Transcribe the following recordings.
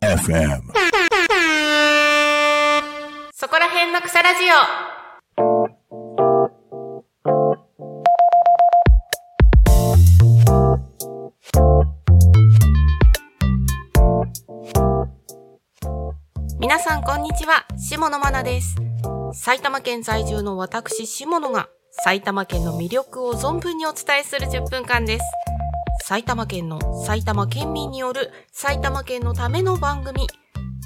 FM. そこら辺の草ラジオ。皆さんこんにちは、下野真奈です。埼玉県在住の私下野が埼玉県の魅力を存分にお伝えする10分間です。埼玉県の埼玉県民による埼玉県のための番組。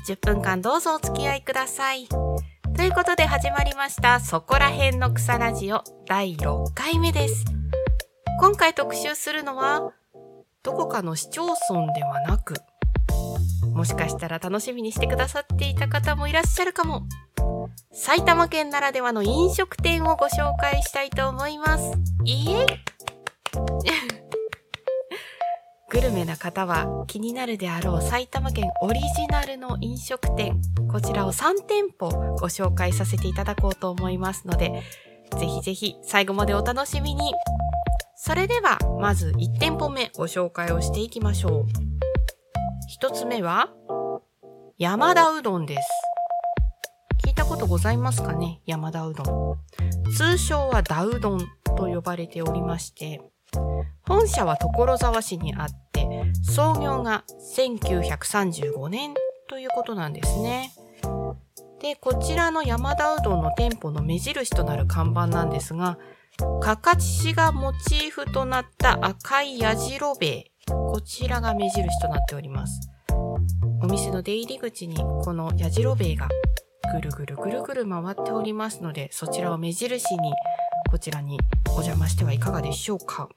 10分間どうぞお付き合いください。ということで始まりました、そこら辺の草ラジオ第6回目です。今回特集するのは、どこかの市町村ではなく、もしかしたら楽しみにしてくださっていた方もいらっしゃるかも。埼玉県ならではの飲食店をご紹介したいと思います。いえい グルメな方は気になるであろう埼玉県オリジナルの飲食店、こちらを3店舗ご紹介させていただこうと思いますので、ぜひぜひ最後までお楽しみに。それでは、まず1店舗目ご紹介をしていきましょう。1つ目は、山田うどんです。聞いたことございますかね？山田うどん。通称はダウ丼と呼ばれておりまして、本社は所沢市にあって、創業が1935年ということなんですね。で、こちらの山田うどんの店舗の目印となる看板なんですが、かかちしがモチーフとなった赤いやじろべ。こちらが目印となっております。お店の出入り口にこのやじろべえがぐるぐるぐるぐる回っておりますので、そちらを目印にこちらにお邪魔してはいかがでしょうか。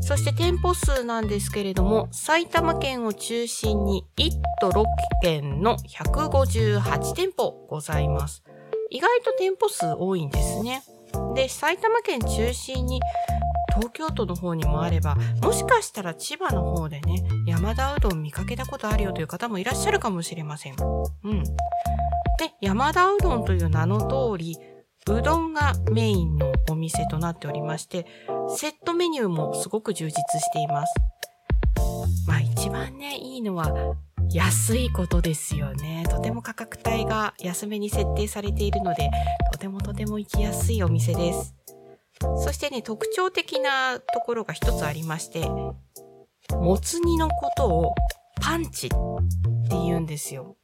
そして店舗数なんですけれども、埼玉県を中心に1都6県の158店舗ございます。意外と店舗数多いんですね。で、埼玉県中心に東京都の方にもあれば、もしかしたら千葉の方でね、山田うどん見かけたことあるよという方もいらっしゃるかもしれません。うん。で、山田うどんという名の通り、うどんがメインのお店となっておりまして、セットメニューもすごく充実しています。まあ一番ね、いいのは安いことですよね。とても価格帯が安めに設定されているので、とてもとても行きやすいお店です。そしてね、特徴的なところが一つありまして、もつ煮のことをパンチって言うんですよ。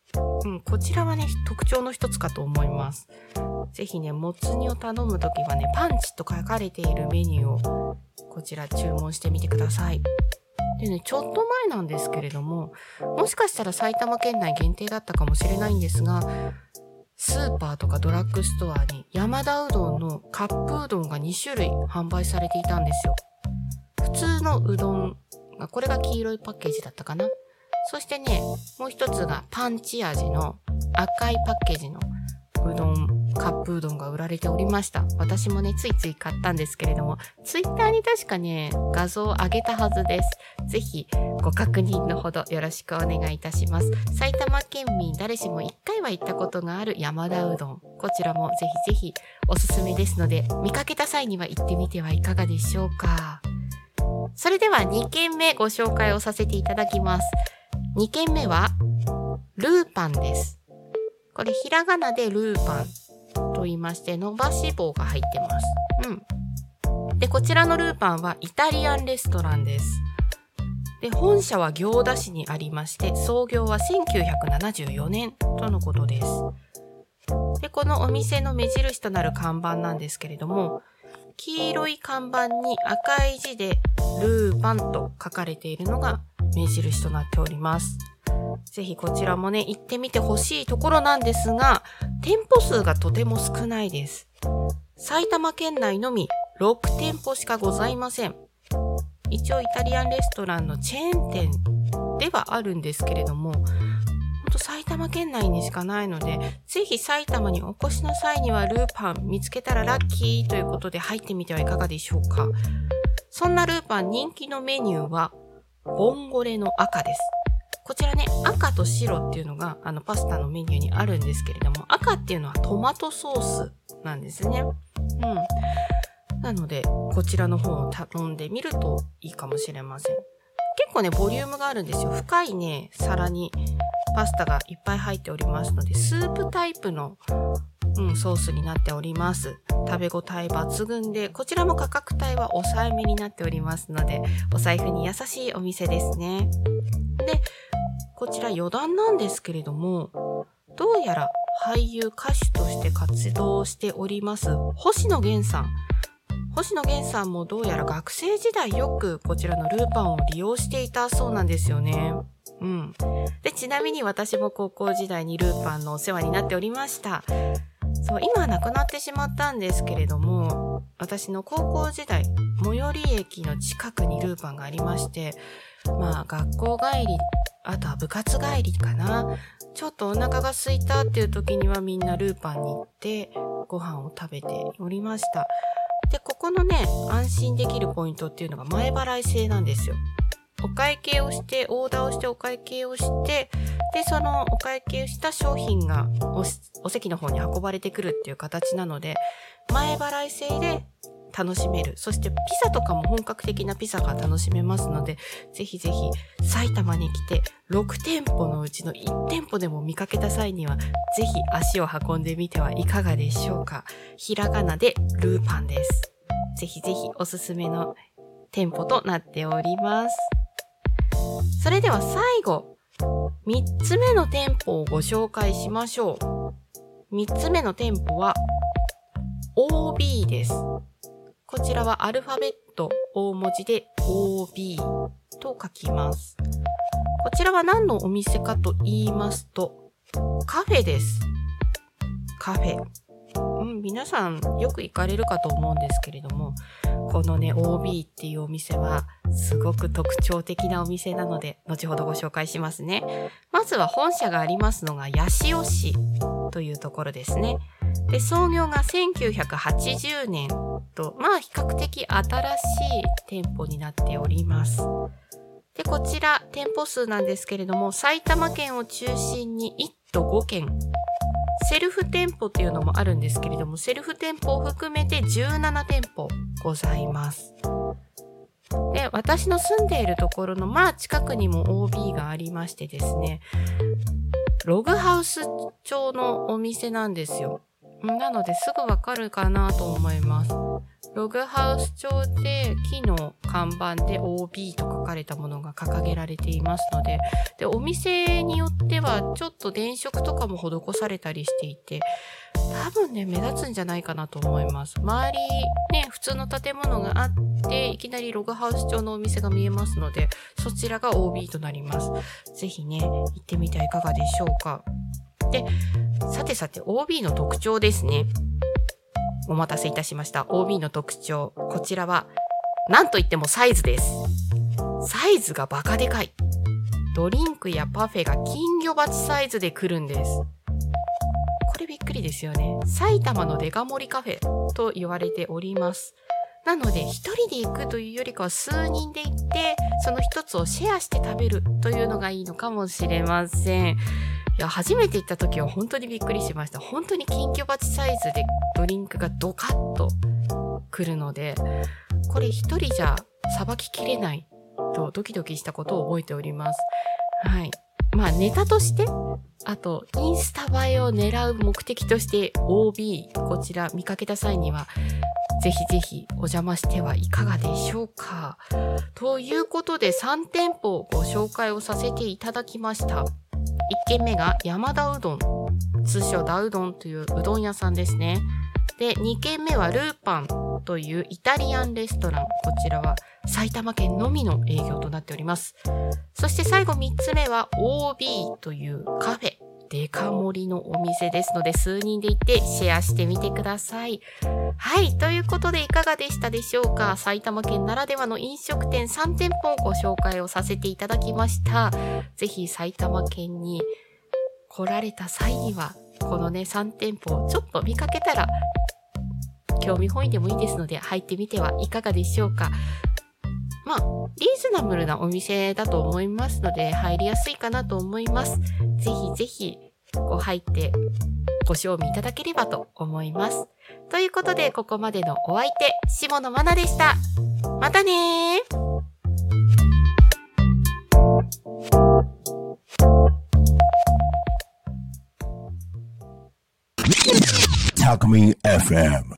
うん、こちらはね、特徴の一つかと思います。ぜひね、もつ煮を頼むときはね、パンチと書かれているメニューをこちら注文してみてください。でね、ちょっと前なんですけれども、もしかしたら埼玉県内限定だったかもしれないんですが、スーパーとかドラッグストアに山田うどんのカップうどんが2種類販売されていたんですよ。普通のうどん、がこれが黄色いパッケージだったかな。そしてね、もう一つがパンチ味の赤いパッケージのうどん、カップうどんが売られておりました。私もね、ついつい買ったんですけれども、ツイッターに確かね、画像を上げたはずです。ぜひ、ご確認のほどよろしくお願いいたします。埼玉県民誰しも一回は行ったことがある山田うどん。こちらもぜひぜひおすすめですので、見かけた際には行ってみてはいかがでしょうか。それでは2軒目ご紹介をさせていただきます。2軒目は、ルーパンです。これひらがなでルーパンと言いまして、伸ばし棒が入ってます。うん。で、こちらのルーパンはイタリアンレストランです。で、本社は行田市にありまして、創業は1974年とのことです。で、このお店の目印となる看板なんですけれども、黄色い看板に赤い字でルーパンと書かれているのが目印となっております。ぜひこちらもね、行ってみてほしいところなんですが、店舗数がとても少ないです。埼玉県内のみ6店舗しかございません。一応イタリアンレストランのチェーン店ではあるんですけれども、ほんと埼玉県内にしかないので、ぜひ埼玉にお越しの際にはルーパン見つけたらラッキーということで入ってみてはいかがでしょうか。そんなルーパン人気のメニューは、ボンゴレの赤です。こちらね、赤と白っていうのが、あの、パスタのメニューにあるんですけれども、赤っていうのはトマトソースなんですね。うん。なので、こちらの方を頼んでみるといいかもしれません。結構ね、ボリュームがあるんですよ。深いね、皿にパスタがいっぱい入っておりますので、スープタイプの、うん、ソースになっております。食べ応え抜群で、こちらも価格帯は抑えめになっておりますので、お財布に優しいお店ですね。で、こちら余談なんですけれども、どうやら俳優歌手として活動しております星野源さん。星野源さんもどうやら学生時代よくこちらのルーパンを利用していたそうなんですよね。うん。で、ちなみに私も高校時代にルーパンのお世話になっておりました。そう、今は亡くなってしまったんですけれども、私の高校時代、最寄り駅の近くにルーパンがありまして、まあ学校帰り、あとは部活帰りかな。ちょっとお腹が空いたっていう時にはみんなルーパンに行ってご飯を食べておりました。で、ここのね、安心できるポイントっていうのが前払い制なんですよ。お会計をして、オーダーをしてお会計をして、で、そのお会計した商品がお席の方に運ばれてくるっていう形なので、前払い制で楽しめる。そしてピザとかも本格的なピザが楽しめますので、ぜひぜひ埼玉に来て6店舗のうちの1店舗でも見かけた際には、ぜひ足を運んでみてはいかがでしょうか。ひらがなでルーパンです。ぜひぜひおすすめの店舗となっております。それでは最後、3つ目の店舗をご紹介しましょう。3つ目の店舗は OB です。こちらはアルファベット大文字で OB と書きます。こちらは何のお店かと言いますと、カフェです。カフェ。うん、皆さんよく行かれるかと思うんですけれども、このね、OB っていうお店はすごく特徴的なお店なので、後ほどご紹介しますね。まずは本社がありますのが八潮市というところですね。で、創業が1980年と、まあ比較的新しい店舗になっております。で、こちら店舗数なんですけれども、埼玉県を中心に1都5県、セルフ店舗っていうのもあるんですけれども、セルフ店舗を含めて17店舗ございます。で、私の住んでいるところの、まあ近くにも OB がありましてですね、ログハウス調のお店なんですよ。なのですぐわかるかなと思います。ログハウス調で木の看板で OB と書かれたものが掲げられていますので、で、お店によってはちょっと電飾とかも施されたりしていて、多分ね、目立つんじゃないかなと思います。周り、ね、普通の建物があって、いきなりログハウス調のお店が見えますので、そちらが OB となります。ぜひね、行ってみてはいかがでしょうか？で、さてさて OB の特徴ですね。お待たせいたしました。OB の特徴。こちらは、なんといってもサイズです。サイズがバカでかい。ドリンクやパフェが金魚鉢サイズで来るんです。これびっくりですよね。埼玉のデカ盛りカフェと言われております。なので、一人で行くというよりかは数人で行って、その一つをシェアして食べるというのがいいのかもしれません。いや、初めて行った時は本当にびっくりしました。本当に金魚鉢サイズでドリンクがドカッと来るので、これ一人じゃさばききれないとドキドキしたことを覚えております。はい。まあネタとして、あとインスタ映えを狙う目的として OB こちら見かけた際には、ぜひぜひお邪魔してはいかがでしょうか。ということで3店舗をご紹介をさせていただきました。1軒目が山田うどん、通称ダウドンといううどん屋さんですね。で、2軒目はルーパンというイタリアンレストラン。こちらは埼玉県のみの営業となっております。そして最後3つ目は OB というカフェ。デカ盛りのお店ですので数人で行ってシェアしてみてください。はい。ということでいかがでしたでしょうか？埼玉県ならではの飲食店3店舗をご紹介をさせていただきました。ぜひ埼玉県に来られた際には、このね、3店舗をちょっと見かけたら、興味本位でもいいですので入ってみてはいかがでしょうか？まあ、リーズナブルなお店だと思いますので、入りやすいかなと思います。ぜひぜひ、こう入ってご賞味いただければと思います。ということで、ここまでのお相手、下野愛菜でした。またねー Talk Me FM.